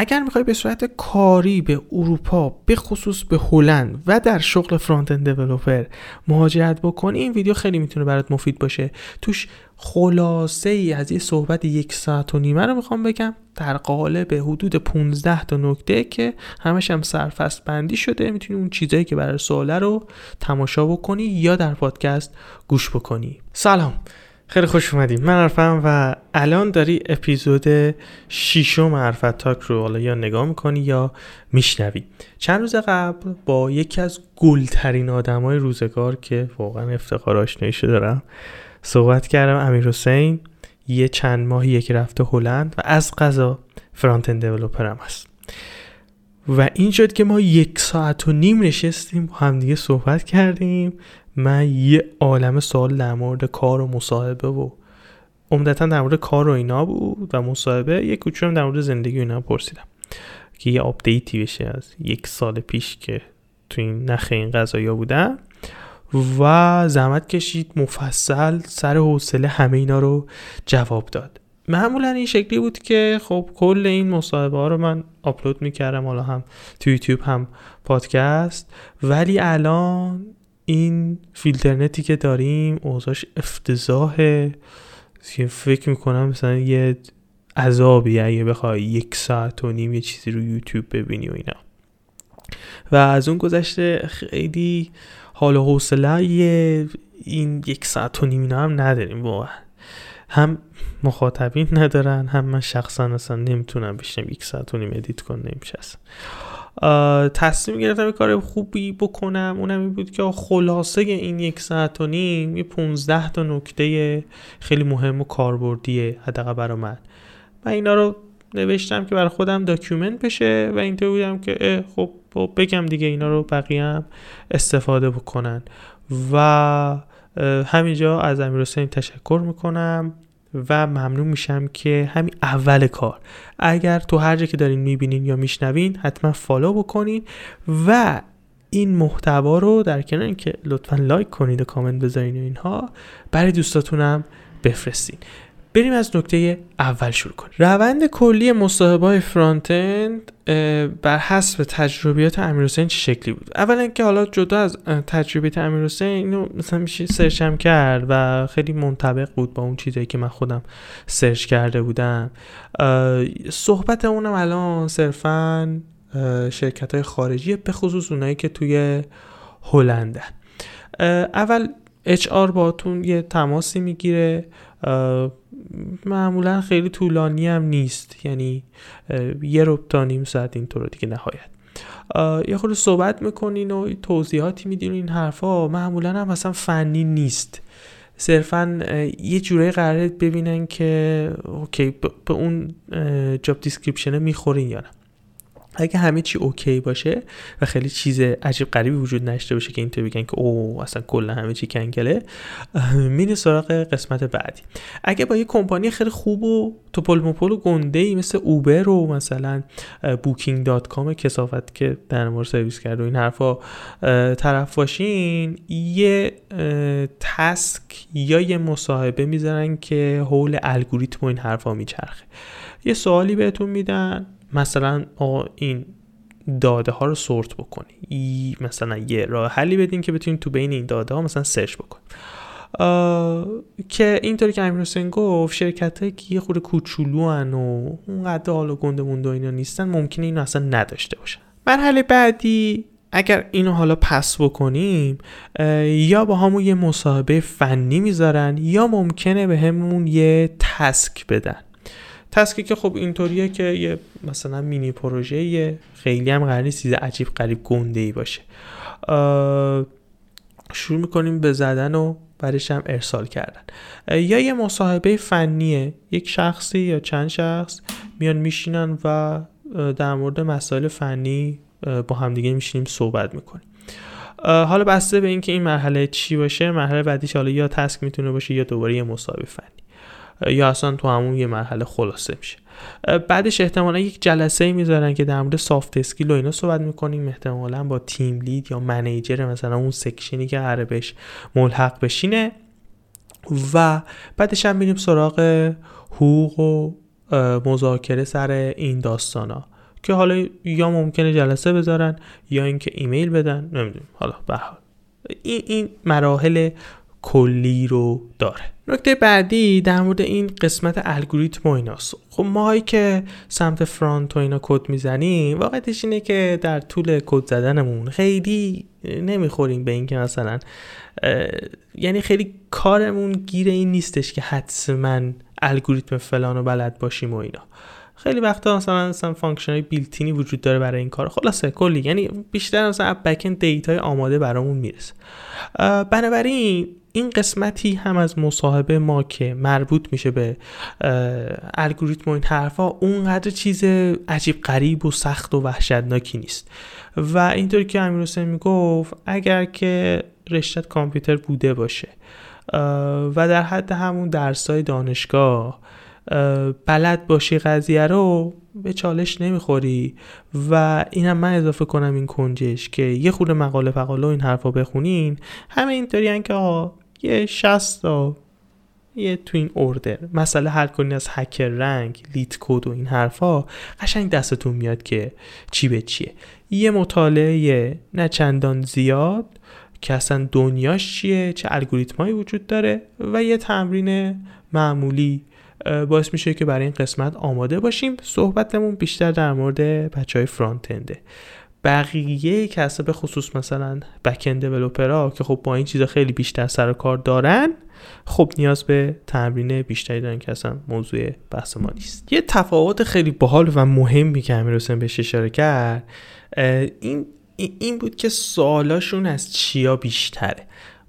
اگر می‌خوای به صورت کاری به اروپا به خصوص به هلند و در شغل فرانت اند دیولپر مهاجرت بکنی این ویدیو خیلی می‌تونه برات مفید باشه. توش خلاصه ای از یه صحبت یک ساعت و نیمه رو می‌خوام بگم در قالب حدود 15 تا نکته که همش هم سرفست بندی شده. می‌تونی اون چیزایی که برای سواله رو تماشا بکنی یا در پادکست گوش بکنی. سلام! خیلی خوش اومدیم. من عرفم و الان داری اپیزود شیشم عرفت تاک رو حالا یا نگاه می‌کنی یا میشنوی. چند روز قبل با یکی از گلترین آدم های روزگار که واقعا افتخار آشنایشو دارم صحبت کردم امیر حسین. یه چند ماهی که رفته هلند و از قضا فرانت اند هم هست. و این شد که ما یک ساعت و نیم نشستیم با همدیگه صحبت کردیم. من یه عالم سوال در مورد کار و مصاحبه و عمدتا در مورد کار و اینا بود و مصاحبه یه کوچولو در مورد زندگی اینا پرسیدم که یه update ی بشه از یک سال پیش که تو این نخ این قضایا بودم و زحمت کشید مفصل سر حوصله همه اینا رو جواب داد. معمولا این شکلی بود که خب کل این مصاحبه ها رو من آپلود می‌کردم حالا هم تو یوتیوب هم پادکست ولی الان این فیلترنتی که داریم اوضاش افتضاحه. فکر می‌کنم مثلا یه عذابی اگه بخوای یک ساعت و نیم یه چیزی رو یوتیوب ببینی و اینا. و از اون گذشته خیلی حال و حوصله این یک ساعت و نیم هم نداریم واقعا. هم مخاطبین ندارن هم من شخصا اصلا نمی‌تونم بشنم یک ساعت و نیم ادیت کنم نمیشه تصمیم گرفتم کار خوبی بکنم. اونم این بود که خلاصه این یک ساعت و نیم یه 15 تا نکته خیلی مهم و کاربردیه حداقل برای من. و اینا رو نوشتم که برای خودم داکیومنت بشه و اینطور بودم که خب بگم دیگه اینا رو بقیه هم استفاده بکنن. و همینجا از امیر تشکر می‌کنم. و ممنون میشم که همین اول کار. اگر تو هر جا که دارین می‌بینین یا میشنوین حتما follow بکنین و این محتوا رو در کنار اینکه لطفا لایک کنید و کامنت بذارین و اینها برای دوستاتونم بفرستین. بریم از نکته اول شروع کنیم. روند کلی مصاحبه های frontend بر حسب تجربیات امیر چه شکلی بود؟ اولا که حالا جدا از تجربیات امیر حسین اینو مثلا میشه search م کرد و خیلی منطبق بود با اون چیزایی که من خودم سرچ کرده بودم. صحبت اونم الان صرفا شرکت های خارجی به خصوص اونایی که توی هلندن. اول آر باتون یه تماسی می‌گیره. معمولا خیلی طولانی هم نیست. یعنی یه رب تا نیم ساعت اینطور دیگه نهایت. یه خود صحبت می‌کنین و توضیحاتی میدین این حرفا معمولا هم مثلا فنی نیست. صرفا یه جوره قراره ببینن که okay به اون job description ه می‌خورین یا نه. اگه همه چی okay باشه و خیلی چیز عجیب غریبی وجود نداشته باشه که اینطور بگن که او اصلا کلا همه چی کنسله میرین سراغ قسمت بعدی. اگه با یه کمپانی خیلی خوب و توپ و گنده ای مثل Uber و مثلا بوکینگ دات کام کسافت که در مورد سرویس کرده و این حرفا طرف باشین یه تسک یا یه مصاحبه می‌ذارن که حول الگوریتم و این حرفا میچرخه. یه سوالی بهتون میدن مثلا این داده ها رو سورت بکنی مثلا یه راه حلی بدین که بتونین تو بین این داده ها مثلا سرچ بکن. که اینطوری که امیر حسین گفت شرکت هایی که یه خورده کوچولو هن و اونقدر حالا گنده مونده اینا نیستن ممکنه اینو اصلا نداشته باشن. مرحله بعدی اگر اینو حالا پس بکنیم یا با همون یه مصاحبه فنی می‌ذارن یا ممکنه به همون یه تسک بدن. تسکی که خب اینطوریه که یه مثلا مینی پروژه خیلی هم قرار نیست چیز عجیب قریب گنده ای باشه شروع می‌کنیم به زدن و بعدش هم ارسال کردن. یا یه مصاحبه فنیه یک شخصی یا چند شخص میان میشینن و در مورد مسائل فنی با همدیگه میشینیم صحبت می‌کنیم. حالا بسته به اینکه این مرحله چی باشه مرحله بعدیش حالا یا task می‌تونه باشه یا دوباره یه مصاحبه فنی. یا اصلا تو همون یه مرحله خلاصه میشه. بعدش احتمالا یک جلسه می‌ذارن که در مورد soft skill و اینا صحبت می‌کنیم. احتمالا با team lead یا manager مثلا اون section ی که بهش ملحق بشین. و بعدش هم میریم سراغ حقوق و مذاکره سر این داستان ها که حالا یا ممکنه جلسه بذارن یا اینکه ایمیل بدن. نمی‌دونم. حالا به این این مراحل کلی رو داره. نکته بعدی در مورد این قسمت الگوریتم و ایناست. خب ماهایی که سمت فرانت و اینا کد می‌زنیم واقعیتش اینه که در طول کد زدنمون خیلی نمی‌خوریم به اینکه مثلا یعنی خیلی کارمون گیر این نیستش که حتما الگوریتم فلان رو بلد باشیم و اینا. خیلی وقتا مثلا مثلا function built-in ی وجود داره برای این کار. خلاصه کلی. یعنی بیشتر مثلا back data ی آماده برامون می‌رسه. بنابراین این قسمتی هم از مصاحبه ما که مربوط میشه به الگوریتم و این حرفا اونقدر چیز عجیب غریب و سخت و وحشتناکی نیست. و اینطوری که امیر حسین می‌گفت اگر که رشتت کامپیوتر بوده باشه و در حد همون درسای دانشگاه بلد باشی قضیه رو به چالش نمی‌خوری. و اینم من اضافه کنم این کنجش که یه خود مقاله فقاله این حرفا بخونین همه اینطوری که یه 60 تا یه تو این اوردر مسئله حل کنین از هکر رنگ لیت کد و این حرفا قشنگ دستتون میاد که چی به چیه. یه مطالعه نه چندان زیاد که اصلا دنیاش چیه چه الگوریتمایی وجود داره و یه تمرین معمولی باعث میشه که برای این قسمت آماده باشیم. صحبتمون بیشتر در مورد بچه های فرانت انده بقیه کسا به خصوص مثلا بکند دیولپرها که خب با این چیزا خیلی بیشتر سر کار دارن خب نیاز به تمرین بیشتری دارن که اصلا موضوع بحث ما نیست. یه تفاوت خیلی باحال و مهمی که امیر حسین بهش اشاره کرد این این بود که سوالاشون از چیا بیشتره.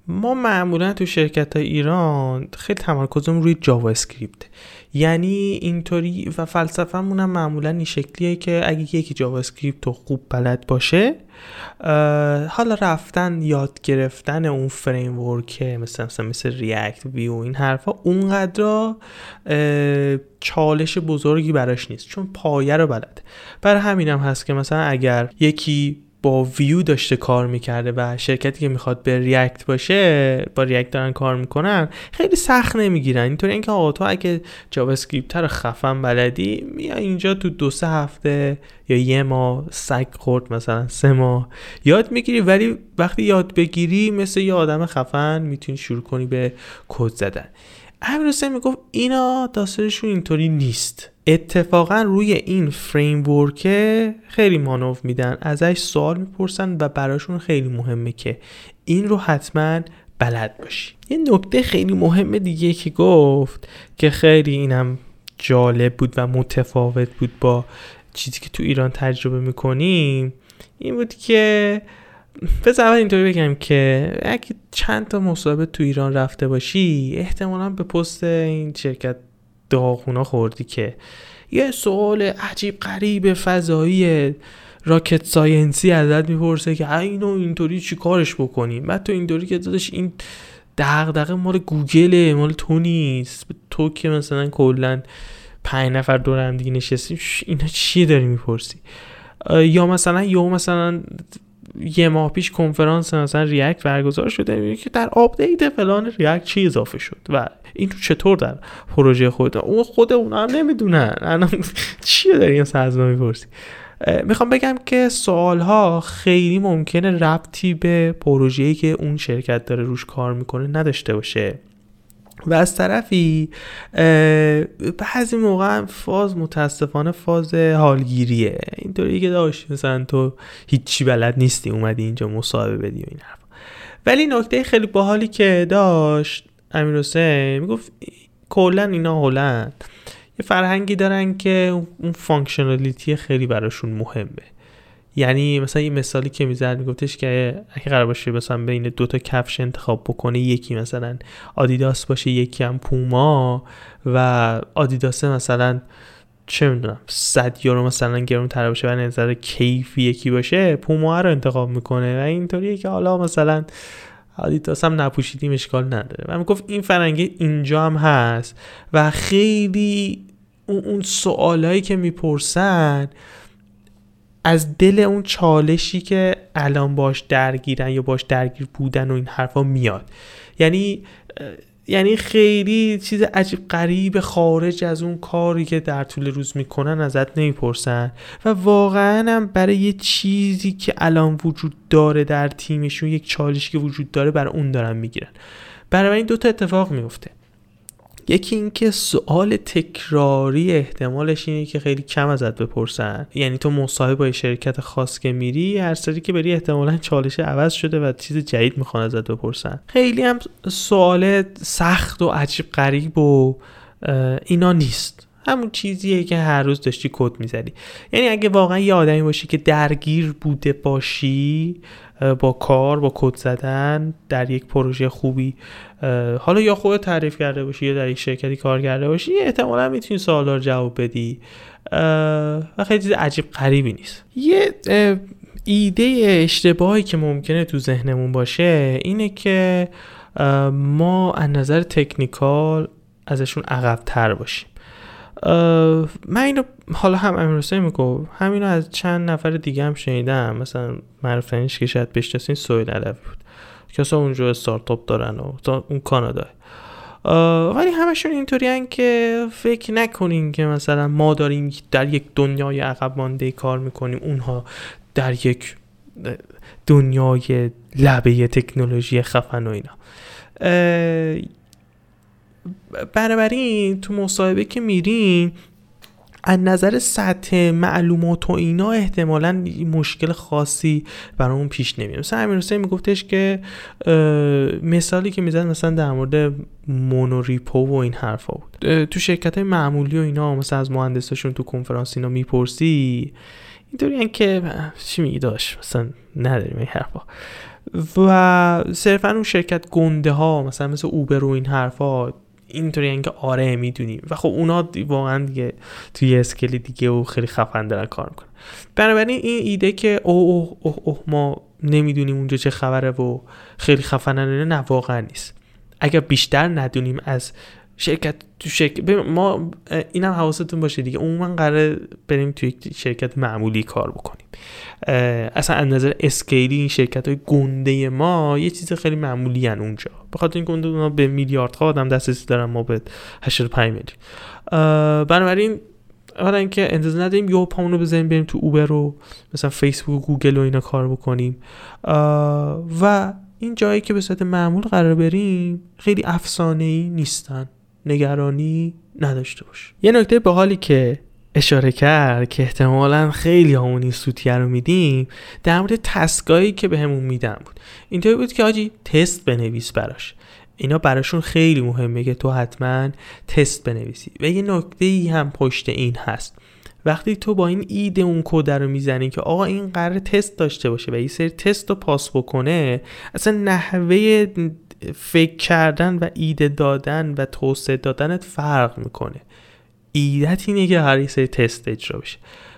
ما معمولا تو شرکت های ایران خیلی تمرکزمون روی JavaScript یعنی اینطوری و فلسفه‌مون هم معمولا این شکلیه که اگه یکی JavaScript رو خوب بلد باشه حالا رفتن یاد گرفتن اون framework مثل مثل, مثل React Vue این حرفا اونقدر چالش بزرگی براش نیست چون پایه رو بلده برای همینم هم هست که مثلا اگر یکی با ویو داشته کار می‌کرده و شرکتی که می‌خواد به React باشه با React دارن کار می‌کنن خیلی سخت نمی‌گیرن. اینطوری اینکه آقا تو اگه JavaScript رو خفن بلدی میا اینجا تو دو سه هفته یا یه ماه سگ خورد مثلا سه ماه. یاد می‌گیری ولی وقتی یاد بگیری مثل یه آدم خفن می‌تونی شروع کنی به کد زدن. امیر می‌گفت اینا داستانشون اینطوری نیست. اتفاقا روی این فریم خیلی مانو میدن ازش سوال می‌پرسن و براشون خیلی مهمه که این رو حتما بلد باشی. یه نکته خیلی مهم دیگه که گفت که خیلی اینم جالب بود و متفاوت بود با چیزی که تو ایران تجربه می‌کنیم این بود که بذار اول اینطوری بگم که اگه چند تا مصاحبه تو ایران رفته باشی احتمالا به پست این شرکت داغونا خوردی که یه سوال عجیب غریب فضایی rocket science ی ازت می‌پرسه که اینو اینطوری چی کارش بکنیم؟ بعد تو اینطوری که داداش این دغدغه مال گوگله مال تو نیست. تو که مثلا کلا پنج نفر دور هم دیگه نشستیم اینا چی داری می‌پرسی؟ یا مثلا یا مثلا یه ماه پیش کنفرانس مثلا React برگزار شده که در update فلان React چی اضافه شد و این تو چطور در پروژه خود اون خود اون هم نمی‌دونن. الان چی داری این سازمان می‌پرسی؟ می‌خوام بگم که سوالها خیلی ممکنه ربطی به پروژه‌ای که اون شرکت داره روش کار می‌کنه نداشته باشه. و از طرفی بعضی موقع فاز متاسفانه فاز حالگیریه. اینطوری که داشت مثلا تو هیچی بلد نیستی اومدی اینجا مصاحبه بدی و این حرف ولی نکته خیلی باحالی که داشت امیر حسین می‌گفت کلا اینا هلند. یه فرهنگی دارن که اون functionality خیلی براشون مهمه. یعنی مثلا این مثالی که می‌زد میگفتش که اگه قرار باشه مثلا بین دو تا کفش انتخاب بکنه یکی مثلا آدیداس باشه یکی هم پوما و آدیداس مثلا چه می‌دونم 100 یورو مثلا گرون تر باشه و نظر کیفی یکی باشه پوما رو انتخاب می‌کنه و اینطوریه که حالا مثلا آدیداس هم نپوشیدیم اشکال نداره. و می‌گفت این فرنگی اینجا هم هست و خیلی اون سوالایی که می‌پرسن از دل اون چالشی که الان باش درگیرن یا باش درگیر بودن و این حرفا میاد. یعنی یعنی خیلی چیز عجیب غریب خارج از اون کاری که در طول روز می‌کنن ازت نمی‌پرسن. و واقعا هم برای یه چیزی که الان وجود داره در تیمشون یک چالشی که وجود داره برای اون دارن می‌گیرن. برای این دوتا اتفاق میفته یکی اینکه سوال تکراری احتمالش اینه که خیلی کم ازت بپرسن. یعنی تو مصاحبه با شرکت خاص که میری هر سری که بری احتمالا چالش عوض شده و چیز جدید می‌خوان ازت بپرسن. خیلی هم سوال سخت و عجیب غریب و اینا نیست. همون چیزیه که هر روز داشتی کد می‌زدی. یعنی اگه واقعا یه آدمی باشی که درگیر بوده باشی با کار با کد زدن در یک پروژه خوبی حالا یا خود تعریف کرده باشی یا در یک شرکتی کار کرده باشی احتمالا می‌تونی سوالا رو جواب بدی و خیلی چیز عجیب غریبی نیست. یه ایده اشتباهی که ممکنه تو ذهنمون باشه اینه که ما از نظر تکنیکال ازشون عقب تر باشیم. من اینو حالا هم امیر حسین همینو از چند نفر دیگه هم شنیدم. مثلا معروف که شاید بشناسین سویل علوی بود. که اونجا استارتاپ دارن و اون کانادا. ولی همشون اینطوری که فکر نکنین که مثلا ما داریم در یک دنیای عقب مانده کار می‌کنیم. اونها در یک دنیای لبه تکنولوژی خفن و اینا. بنابراین تو مصاحبه که میرین از نظر سطح معلومات و اینا احتمالا مشکل خاصی برای اون پیش نمیاد. مثلا امیر حسین میگفتش که مثالی که می‌زد مثلا در مورد مونوریپو و این حرفا بود. تو شرکت های معمولی و اینا مثلا از مهندساشون تو کنفرانس اینا می‌پرسی اینطوری که چی میگی داشت مثلا نداریم این حرفا. و صرفا اون شرکت گنده ها مثلا مثل اوبر و این حرفا اینطوری که آره می‌دونیم. و خب اونا واقعا دیگه توی اسکلی دیگه و خیلی خفن دارن کار می‌کنن. بنابراین این ایده که اوه اوه اوه, اوه ما نمی‌دونیم اونجا چه خبره و خیلی خفنن نه واقعا نیست. اگر بیشتر ندونیم از شرکت تو شرکت ما اینم حواستون باشه دیگه. عموما قرار بریم توی شرکت معمولی کار بکنیم. اصلا از نظر اسکیلی این شرکت های گنده ما یه چیز خیلی معمولی هن اونجا بخاطر این گنده ما به میلیاردها آدم دسترسی دارن ما به 85 میلیون بنابراین حالا اینکه انتظار نداریم یه پامونو بزنیم بریم تو اوبر رو مثلا فیسبوک و گوگل و اینا کار بکنیم. و این جایی که به صورت معمول قرار بریم خیلی افسانه ای نیستن. نگرانی نداشته باش. یه نکته به حالی که اشاره کرد که احتمالا خیلی همون این سوتیه رو میدیم در مورد تسکایی که بهمون به میدن بود. اینطوری بود که آجی تست بنویس براش. اینا براشون خیلی مهمه که تو حتما تست بنویسی. و یه نکته ای هم پشت این هست. وقتی تو با این ایده اون کد رو می‌زنی که آقا این قرار تست داشته باشه و یه سری تست رو پاس بکنه اصلا نحوه فکر کردن و ایده دادن و توسعه دادنت فرق می‌کنه. ایدت اینه که هر سری تست اجرا بشه.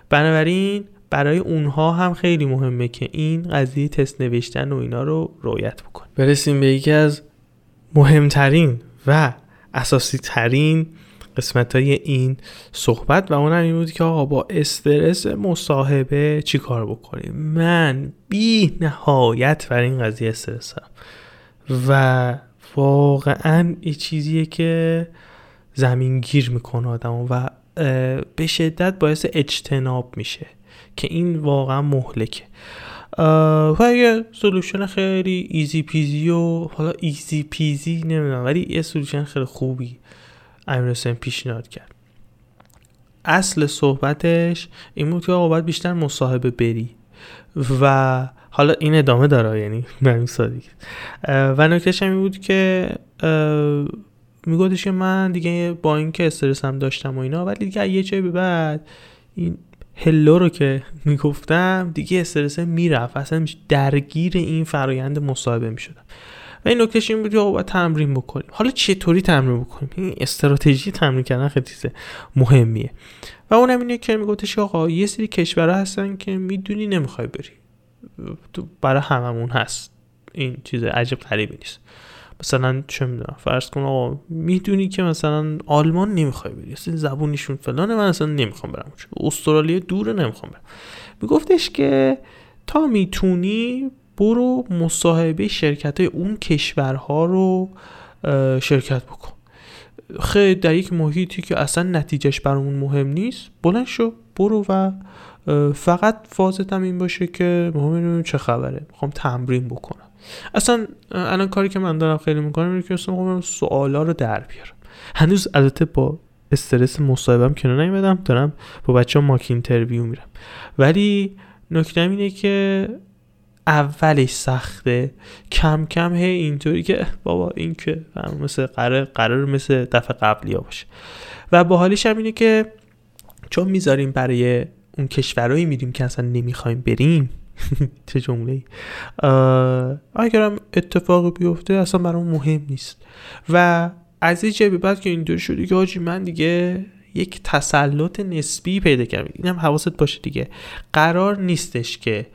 بنابراین برای اونها هم خیلی مهمه که این قضیه تست نوشتن و اینا رو رویت بکن برسیم به یکی از مهمترین و اساسی ترین قسمت های این صحبت و اونم این بود که آقا با استرس مصاحبه چی کار بکنیم؟ من بی نهایت بر این قضیه استرسم. و واقعا یه چیزیه که زمین گیر می‌کنه آدم و به شدت باعث اجتناب میشه که این واقعا مهلکه. و یه solution خیلی easy peasy و حالا easy peasy نمی‌دونم ولی یه solution خیلی خوبی امیر حسین پیشنهاد کرد. اصل صحبتش این بود که آقا باید بیشتر مصاحبه بری و حالا این ادامه داره یعنی به سادگی. و نکتهش هم بود که میگفتش که من دیگه با اینکه استرس هم داشتم و اینا ولی دیگه یه جایی به بعد این هلو رو که می‌گفتم دیگه استرس می‌رفت. اصلا درگیر این فرایند مصاحبه می‌شدم. و این نکتهش این بود که باید تمرین بکنیم. حالا چطوری تمرین بکنیم؟ این استراتژی تمرین کردن خیلی چیز مهمیه. و اونم اینه که میگفتش آقا یه سری کشورها هستن که می‌دونی نمی‌خوای بری. تو برای هممون هست. این چیز عجب غریبی نیست. مثلا چه می‌دونم فرض کن آقا می‌دونی که مثلا آلمان نمی‌خوای بری اصلا زبونشون فلانه من اصلا نمی‌خوام برم استرالیا دوره نمی‌خوام برم. میگفتش که تا می‌تونی برو مصاحبه شرکت های اون کشورها رو شرکت بکن. خیلی در یک محیطی که اصلا نتیجهش برامون مهم نیست بلند شو برو و فقط فازتم این باشه که مهم چه خبره؟ می‌خوام تمرین بکنم. اصلا الان کاری که من دارم خیلی می‌کنم اینه که اصلا سوالا رو در بیارم. هنوز البته با استرس مصاحبم کنار نمیدم دارم با بچه ها ماک اینترویو میرم. ولی نکته اینه که اولش سخته. کم کم هی اینطوری که بابا این که مثل قرار قرار مثل دفعه قبلی ها باشه. و با حالیش هم اینه که چون می‌ذاریم برای اون کشورهایی میریم که اصلا نمی‌خوایم بریم چه جمله اگرم اتفاقی بیفته اصلا برام مهم نیست. و از این به بعد که اینطور شدی که حاجی من دیگه یک تسلط نسبی پیدا کردم. اینم حواست باشه دیگه. قرار نیستش که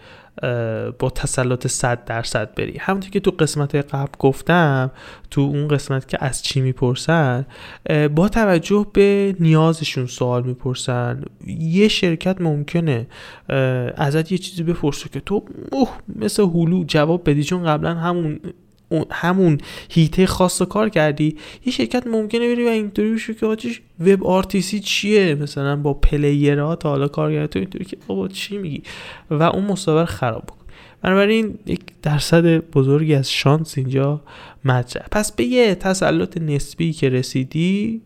با تسلط 100 درصد بری. همونطور که تو قسمت قبل گفتم تو اون قسمت که از چی می‌پرسن با توجه به نیازشون سوال می‌پرسن. یه شرکت ممکنه ازت یه چیزی بپرسه که تو مثل هلو جواب بدی چون قبلا همون همون هیته خاص کار کردی یه شرکت ممکنه بری و اینطوری بشه که آجیش وب آرتیسی چیه؟ مثلا با پلیرها تا حالا کار کردی تو اینطوری که بابا چی میگی؟ و اون مسابقه خراب بکن. بنابراین یک درصد بزرگی از شانس اینجا مطرح. پس به یه تسلط نسبی که رسیدی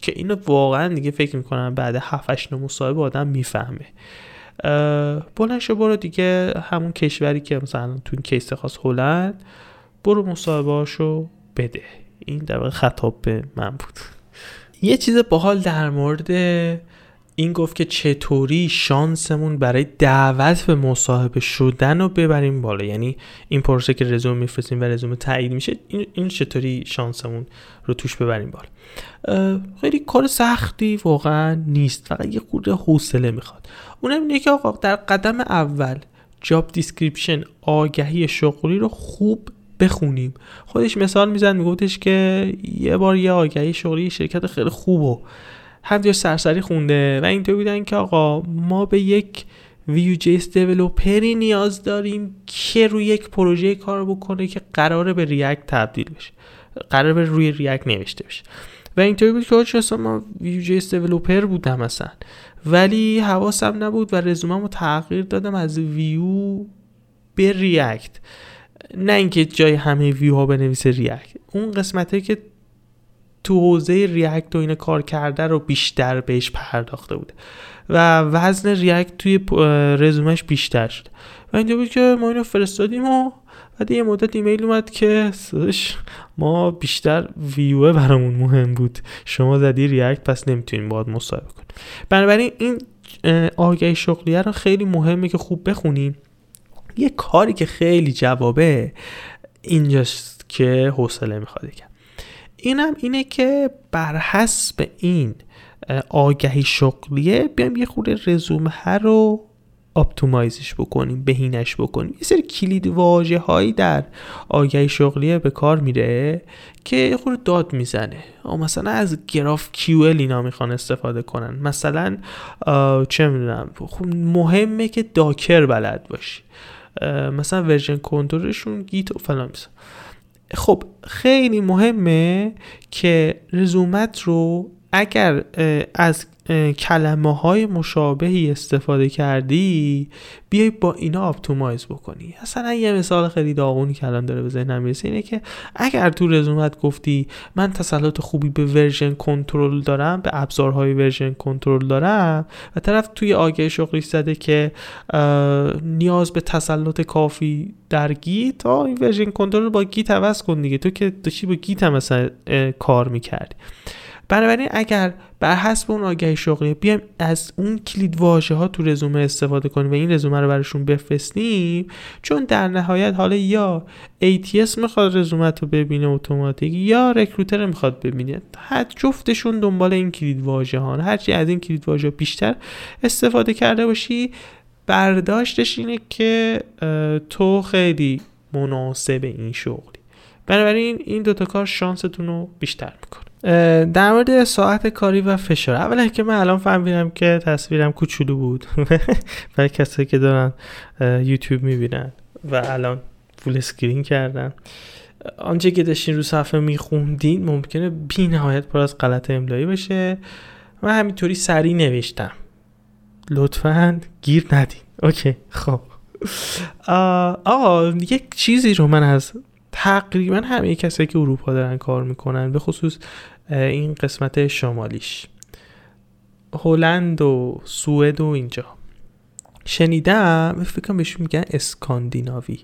که اینو واقعا دیگه فکر می‌کنم بعد 7 8 مصاحبه آدم می‌فهمه. بلند شو برو دیگه همون کشوری که مثلا تو این کیس خاص هلند. برو مصاحبهاشو بده. این در واقع خطاب به من بود. یه چیز باحال در مورد این گفت که چطوری شانسمون برای دعوت به مصاحبه شدن رو ببریم بالا. یعنی این پروسه که رزومه میفرستیم و رزومه تایید میشه این, این چطوری شانسمون رو توش ببریم بالا. خیلی کار سختی واقعا نیست. فقط یه خورده حوصله می‌خواد. اونم اینه که آقا در قدم اول job description آگهی شغلی رو خوب بخونیم. خودش مثال میزنه میگفتش که یه بار یه آگهی شغلی شرکت خیلی خوب و همینطور سرسری خونده و اینطور بودن که آقا ما به یک Vue.js developer ی نیاز داریم که روی یک پروژه کار بکنه که قراره به React تبدیل بشه قراره روی React نوشته بشه. و اینطوری بود که اصلا ما Vue.js developer بودم مثلا ولی حواسم نبود و رزومم تغییر دادم از Vue به React نه اینکه جای همه Vue ها بنویسه React اون قسمت که تو حوزه React و این کار کرده رو بیشتر بهش پرداخته بوده. و وزن React توی رزومش بیشتر شده و اینجا بود که ما اینو فرستادیم و بعد یه مدت ایمیل اومد که ما بیشتر ویو برامون مهم بود. شما زدی ریاکت پس نمی‌تونیم باید مصاحبه کنیم. بنابراین این آگهی شغلیه رو خیلی مهمه که خوب بخونیم یه کاری که خیلی جوابه اینجاست که حوصله می‌خواد کرد اینم اینه که بر حسب این آگهی شغلیه بیایم یه خورده رزومه رو اپتیمایزش بکنیم بهینش بکنیم. یه سری کلید واژه هایی در آگهی شغلیه به کار میره که یه خورده داد می‌زنه. مثلا از GraphQL اینا می‌خوان استفاده کنن. مثلا چه می‌دونم خب مهمه که Docker بلد باشی. مثلا version control شون Git و فلان خب خیلی مهمه که رزومت رو اگر از کلمه های مشابهی استفاده کردی بیای با اینا optimize بکنی. اصلا یه مثال خیلی داغونی که الان داره به ذهنم می‌رسه اینه که اگر تو رزومت گفتی من تسلط خوبی به version control دارم به ابزارهای version control دارم و طرف توی آگهی شغلی زده که نیاز به تسلط کافی در Git تا این version control با Git عوض کن دیگه. تو که داشتی با Git هم مثلا کار می‌کردی. بنابراین اگر بر حسب اون آگهی شغلی بیایم از اون کلید واژه ها تو رزومه استفاده کنیم و این رزومه رو براشون بفرستیم چون در نهایت حالا یا ATS می‌خواد رزومه رو ببینه اتوماتیک یا رکروتر می‌خواد ببینه. هر جفتشون دنبال این کلید واژه ها هرچی از این کلید واژه بیشتر استفاده کرده باشی برداشتش اینه که تو خیلی مناسب این شغلی. بنابراین این دوتا کار شانستون رو بیشتر می‌کنه. در مورد ساعت کاری و فشار. اولا که من الان فهمیدم که تصویرم کوچولو بود. برای کسایی که دارن یوتیوب می‌بینن و الان full screen کردن. آنچه که داشتین رو صفحه میخوندین ممکنه بی نهایت پر از غلط املایی باشه من همینطوری سریع نوشتم. لطفا گیر ندین. okay خب. آقا یک چیزی رو من از تقریبا همه کسایی که اروپا دارن کار می‌کنن به خصوص این قسمت شمالیش. هلند و سوئد و اینجا. شنیدم فکر بهشون میگن اسکاندیناوی.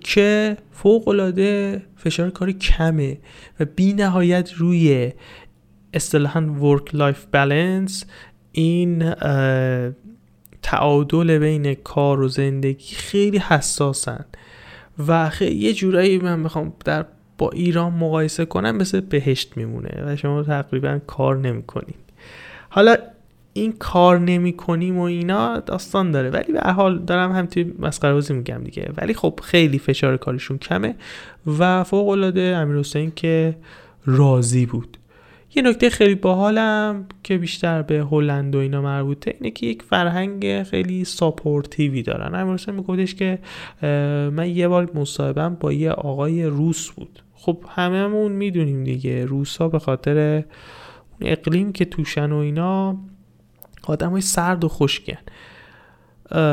که فوق العاده فشار کاری کمه و بی نهایت روی اصطلاحا work life balance این تعادل بین کار و زندگی خیلی حساسن. و یه جورایی من می‌خوام در با ایران مقایسه کنم مثل بهشت میمونه و شما تقریبا کار نمی‌کنید. حالا این کار نمی کنیم و اینا داستان داره ولی به حال دارم هم توی مسخره بازی میگم دیگه. ولی خب خیلی فشار کارشون کمه و فوق العاده امیر که راضی بود. یه نکته خیلی باحالم که بیشتر به هلند و اینا مربوطه اینه که یک فرهنگ خیلی ساپورتیوی دارن. حسین میگفتش که من یه بار مصاحبم با یه آقای روس بود. خب هممون می‌دونیم دیگه روسا به خاطر اقلیم که توشن و اینا آدم های سرد و خشکن.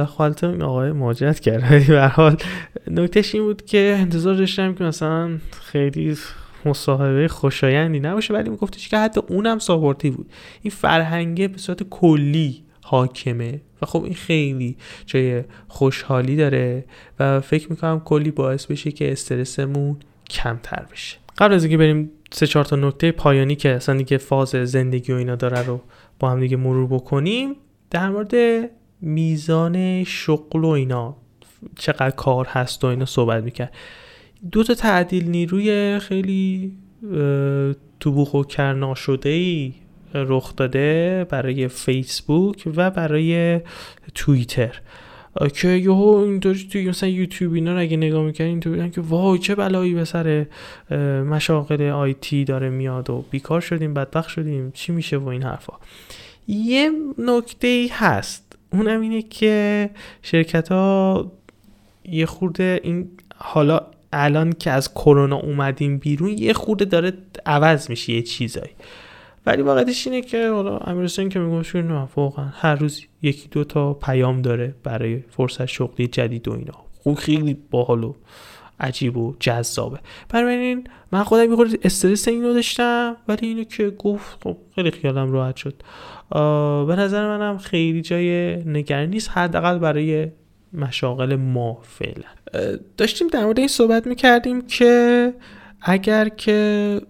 خالت این آقای ماجرت کرد. ولی به حال نکتهش این بود که انتظار داشتم که مثلا خیلی مصاحبه خوشایندی نباشه ولی میگفتش که حتی اونم ساپورتی بود. این فرهنگه به صورت کلی حاکمه و خب این خیلی جای خوشحالی داره و فکر می‌کنم کلی باعث بشه که استرسمون کمتر بشه. قبل از اینکه بریم سه چهار تا نکته پایانی که اصلا دیگه فاز زندگی و اینا داره رو با هم دیگه مرور بکنیم در مورد میزان شغل و اینا چقدر کار هست و اینا صحبت می‌کرد. دو تا تعدیل نیروی خیلی تو بوخ و کرنا شده ای رخ داده برای فیسبوک و برای توییتر. که یهو اینطوری توی مثلا یوتیوب اینا رو اگه نگاه می‌کنین اینطوری که وای چه بلایی به سر مشاغل آیتی داره میاد و بیکار شدیم بدبخت شدیم چی میشه و این حرفا. یه نکته ای هست. اونم اینه که شرکت ها یه خورده این حالا الان که از کرونا اومدیم بیرون یه خورده داره عوض میشه یه چیزایی. ولی واقعیتش اینه که حالا امیرحسین که میگم نه واقعا هر روز یکی دو تا پیام داره برای فرصت شغلی جدید و اینا. خوب خیلی باحال و عجیب و جذابه. این من خودم می‌خورد استرس اینو داشتم ولی اینو که گفت خب خیلی خیالم راحت شد. به نظر منم خیلی جای نگرانی نیست. حداقل برای مشاغل ما فعلا. داشتیم در مورد این صحبت می‌کردیم که اگر که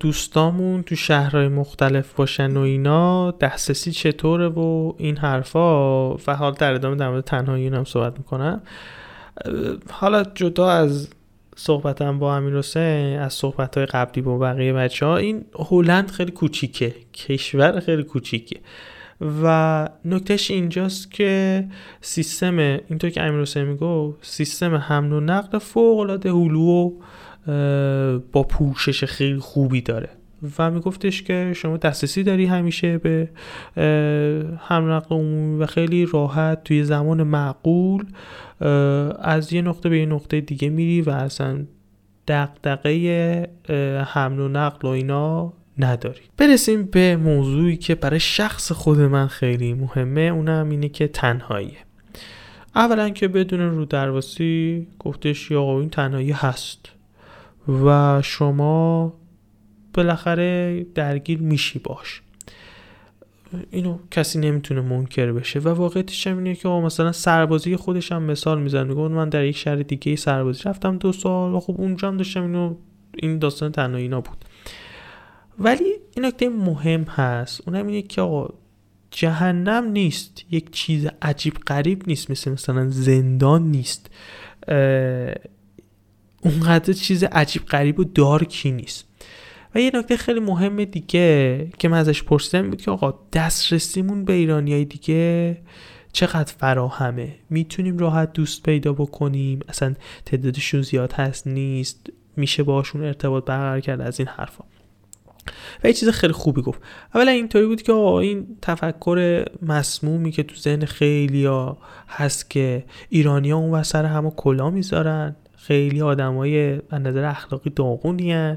دوستامون تو شهرهای مختلف باشن و اینا دسترسی چطوره و این حرفا؟ و حال در ادامه در مورد تنهایی هم صحبت می‌کنم. حالا جدا از صحبتم با امیر حسین از صحبت های قبلی با بقیه بچه ها این هلند خیلی کوچیکه کشور خیلی کوچیکه. و نکتهش اینجاست که سیستم اینطور که امیر حسین میگو سیستم حمل و نقل فوق العاده هلو با پوشش خیلی خوبی داره. و میگفتش که شما دسترسی داری همیشه به حمل نقل عمومی و خیلی راحت توی زمان معقول از یه نقطه به یه نقطه دیگه میری و اصلا دقدقه حمل و نقل و اینا نداری برسیم به موضوعی که برای شخص خود من خیلی مهمه اونم اینه که تنهاییه اولا که بدون رو درواسی گفتش یا این تنهایی هست و شما بالاخره درگیر میشی باش. اینو کسی نمی‌تونه منکر بشه و واقعیتش هم اینه که مثلا سربازی خودش هم مثال می‌زنه میگه من در یک شهر دیگه سربازی رفتم دو سال و خب اونجا هم داشتم اینو این داستان تنهایی اینا بود. ولی این نکته مهم هست. اونم اینه که آقا جهنم نیست. یک چیز عجیب غریب نیست. مثل مثلا زندان نیست. اونقدر چیز عجیب غریب و دارکی نیست. و یه نکته خیلی مهم دیگه که من ازش پرسیدم بود که آقا دسترسیمون به ایرانی دیگه چقدر فراهمه؟ می‌تونیم راحت دوست پیدا بکنیم؟ اصلا تعدادشون زیاد هست نیست؟ میشه باشون ارتباط برقرار کرد؟ از این حرفا. و یه چیز خیلی خوبی گفت. اولا اینطوری بود که آقا این تفکر مسمومی که تو ذهن خیلی ها هست که ایرانی ها اون سر همه کلا می‌ذارن خیلی آدمای از نظر اخلاقی داغونی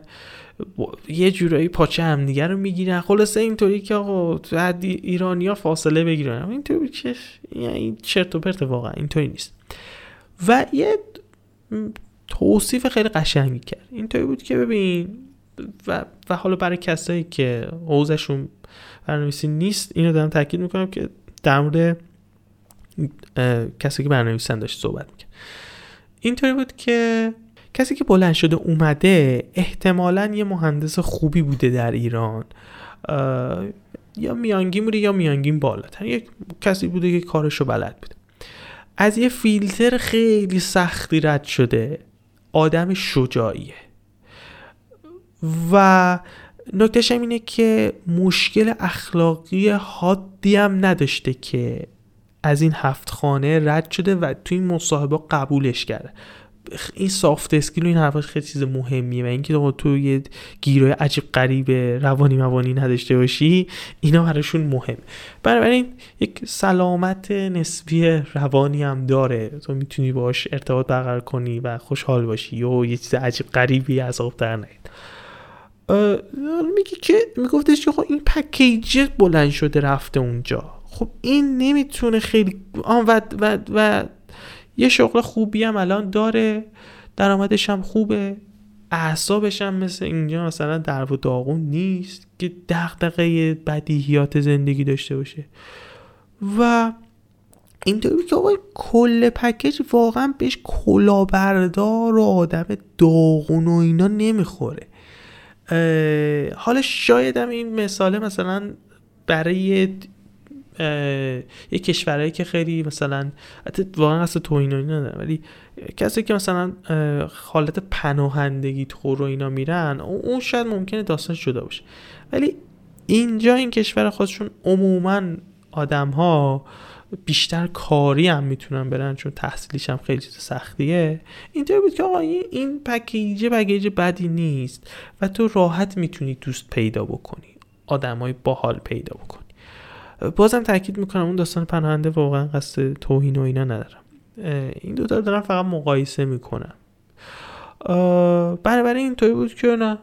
یه جورایی پاچه همدیگه رو می‌گیرن. خلاصه اینطوری که آقا ایرانیا فاصله بگیرن. اینطوری که این چرت و پرت واقعا اینطوری نیست. و یه توصیف خیلی قشنگی کرد. اینطوری بود که ببین و, و حالا برای کسایی که حوزشون برنامه‌نویسی نیست اینو دارم تاکید می‌کنم که در مورد کسی که برنامه‌نویسن داشت صحبت می‌کنه اینطوری بود که کسی که بلند شده اومده احتمالا یه مهندس خوبی بوده در ایران یا میانگین بوده یا میانگین بالاتر. یک کسی بوده که کارشو بلد بوده. از یه فیلتر خیلی سختی رد شده. آدم شجاعیه. و نکتهش هم اینه که مشکل اخلاقی حادی هم نداشته که از این هفت خانه رد شده و توی این مصاحبه قبولش کرده. این سافت اسکیل و این حرفاش خیلی چیز مهمیه و اینکه تو یه گیرای عجیب غریب روانی موانی نداشته باشی اینا براشون مهم بنابراین یک سلامت نسبی روانی هم داره. تو می‌تونی باش ارتباط برقرار کنی و خوشحال باشی. و یه چیز عجیب غریبی از آب در میگه که میگفتش که خب این پکیج بلند شده رفته اونجا. خب این نمی‌تونه خیلی آن و, و, و یه شغل خوبی هم الان داره. درآمدش هم خوبه. اعصابش هم مثل اینجا مثلا در و داغون نیست که دغدغه بدیهیات زندگی داشته باشه. و اینطوری که آقای کل پکیج واقعا بهش کلاهبردار و آدم داغون و اینا نمی‌خوره. حالا شاید هم این مثاله مثلا برای یه کشورهایی که خیلی مثلا واقعا اصلا توهین ندارم ولی کسی که مثلا حالت پناهندگی تو اینا میرن اون شاید ممکنه داستان شده باشه. ولی اینجا این کشور خودشون عموما آدم ها بیشتر کاری هم می‌تونن برن چون تحصیلیش هم خیلی چیز سختیه. اینطوری بود که آقا این پکیج پکیج بدی نیست و تو راحت می‌تونی دوست پیدا بکنی آدمای باحال پیدا بکنی. بازم تاکید می‌کنم اون داستان پناهنده واقعا قصد توهین و اینا ندارم. این دو تا دارم فقط مقایسه می‌کنم بنابراین اینطوری بود که نه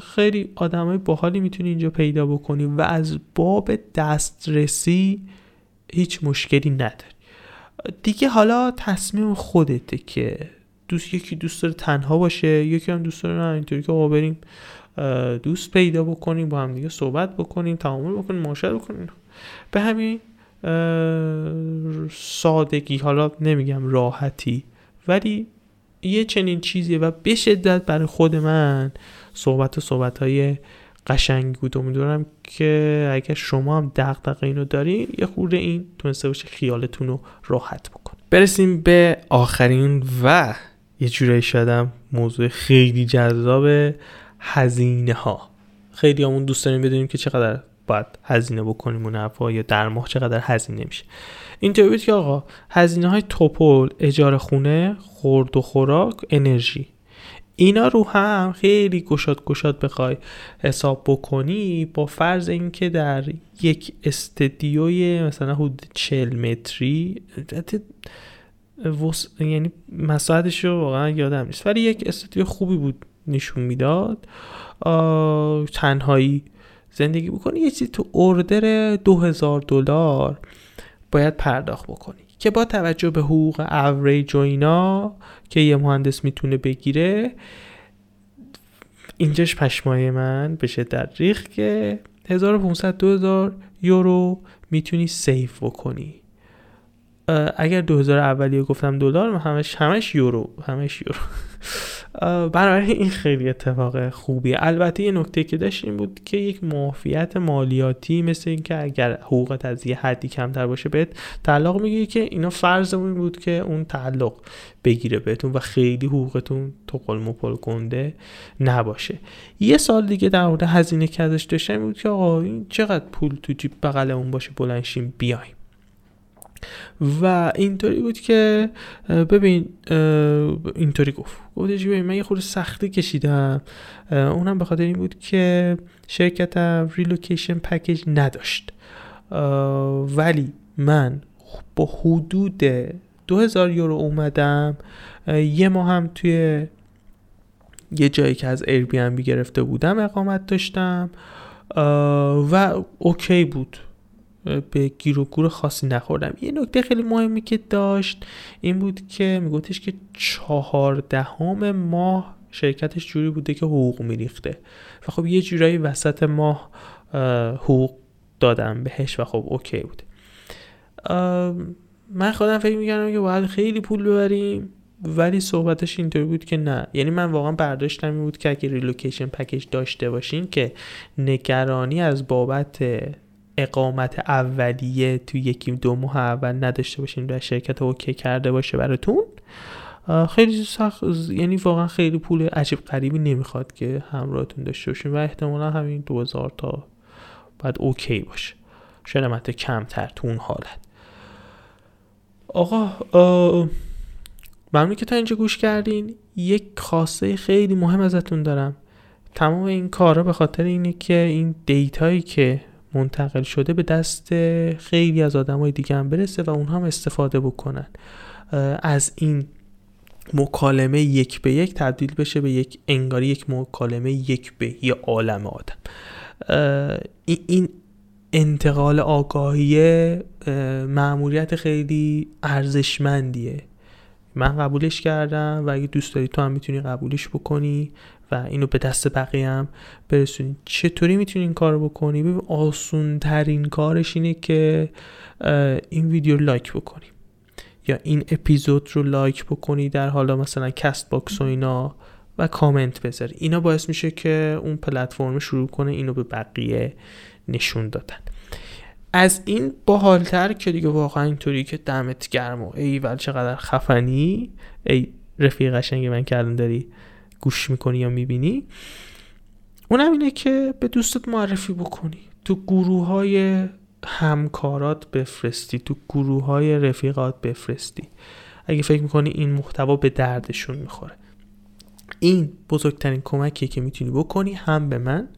خیلی آدمای باحالی می‌تونی اینجا پیدا بکنی و از باب دسترسی هیچ مشکلی نداری. دیگه حالا تصمیم خودته که دوست یکی دوست داره تنها باشه یکی هم دوست داره نه اینطوری که بریم دوست پیدا بکنیم با هم دیگه صحبت بکنیم تعامل بکنیم معاشرت بکنیم. به همین سادگی حالا نمیگم راحتی ولی یه چنین چیزیه و به شدت برای خود من صحبت و صحبت های قشنگ بود امیدوارم که اگر شما هم دقدقه اینو دارین یه خورده این تونسته باشه خیالتون رو راحت بکن برسیم به آخرین و یه جورایی شدم موضوع خیلی جذاب هزینه ها خیلی همون دوست داریم بدونیم که چقدر باید هزینه بکنیم اون حرفا یا در ماه چقدر هزینه میشه. اینطوری که آقا هزینه های توپل اجاره خونه خورد و خوراک انرژی. اینا رو هم خیلی گشاد گشاد بخوای حساب بکنی با فرض اینکه در یک استدیوی مثلا حدود 40 متری یعنی مساحتش رو واقعا یادم نیست. ولی یک استدیو خوبی بود نشون می‌داد. تنهایی زندگی بکنی. یه چیزی تو اردر 2000 دلار باید پرداخت بکنی. که با توجه به حقوق اوریج و اینا که یه مهندس می‌تونه بگیره اینجاش پشمای من بشه در ریخ که 1500 2000 یورو می‌تونی سیف بکنی. اگر 2000 اولیه گفتم دلار همش همش یورو همش یورو. بنابراین این خیلی اتفاق خوبیه. البته یه نکته که داشت این بود که یک معافیت مالیاتی مثل اینکه اگر حقوقت از یه حدی کمتر باشه بهت تعلق می‌گیری که اینا فرضمون بود که اون تعلق بگیره بهتون و خیلی حقوقتون تو مپل کنده نباشه. یه سال دیگه در مورد هزینه که ازش داشتم بود که آقا این چقدر پول تو جیب بغل اون باشه بلنشیم بیایم. و اینطوری بود که ببین اینطوری گفت. گفتش ببین من یه خورده سختی کشیدم. اونم به خاطر این بود که شرکتم ریلوکیشن پکیج نداشت. ولی من با حدود 2000 یورو اومدم. یه ماه هم توی یه جایی که از ایر بی گرفته بودم اقامت داشتم. و اوکی بود. به گیر و گور خاصی نخوردم. یه نکته خیلی مهمی که داشت این بود که میگفتش که چهاردهم ماه شرکتش جوری بوده که حقوق میریخته. و خب یه جورایی وسط ماه حقوق دادم بهش و خب okay بوده من خودم فکر می‌کردم که باید خیلی پول ببریم ولی صحبتش اینطوری بود که نه. یعنی من واقعا برداشتم این بود که اگه relocation package داشته باشین که نگرانی از بابت اقامت اولیه تو یکی دو ماه اول نداشته باشین و شرکت okay کرده باشه براتون. خیلی سخت یعنی واقعا خیلی پول عجیب غریبی نمی‌خواد که همراهتون داشته باشین و احتمالا همین 2000 تا باید اوکی باشه. شاید کمتر تو اون حالت. آقا ممنون که تا اینجا گوش کردین. یک خاصه خیلی مهم ازتون دارم. تمام این کارا به خاطر اینه که این دیتایی که منتقل شده به دست خیلی از آدمای دیگه هم برسه و اونها هم استفاده بکنن. از این مکالمه یک به یک تبدیل بشه به یک انگاری یک مکالمه یک به یه عالم آدم. این انتقال آگاهی مأموریت خیلی ارزشمندیه. من قبولش کردم و اگه دوست داری تو هم می‌تونی قبولش بکنی. و اینو به دست بقیه هم برسونی. چطوری می‌تونی این کار بکنی؟ ببین آسون ترین کارش اینه که این ویدیو لایک بکنی. یا این اپیزود رو لایک بکنی در حالا مثلا Castbox و اینا و کامنت بذاری. اینا باعث میشه که اون پلتفرم شروع کنه اینو به بقیه نشون دادن. از این باحالتر که دیگه واقعا اینطوری که دمت گرم و ای ول چقدر خفنی. ای رفیق قشنگ من کردن داری گوش می‌کنی یا می‌بینی اونم اینه که به دوستت معرفی بکنی. تو گروه های همکارات بفرستی تو گروه های رفیقات بفرستی. اگه فکر می‌کنی این محتوا به دردشون می‌خوره. این بزرگترین کمکیه که می‌تونی بکنی هم به من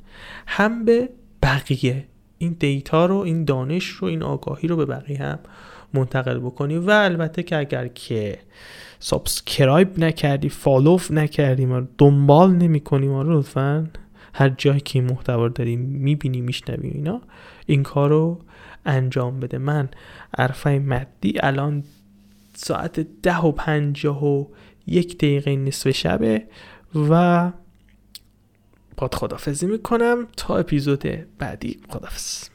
هم به بقیه. این data رو این دانش رو این آگاهی رو به بقیه هم منتقل بکنی. و البته که اگر که subscribe نکردی follow نکردی ما دنبال نمی کنی ما رو لطفا. هر جایی که این محتوا داری می‌بینی میشنوی اینا این کار رو انجام بده. من عرفه مدی الان ساعت ده و پنجاه و یک دقیقه نصف شبه و باد خدافزی می‌کنم تا اپیزود بعدی. خدافز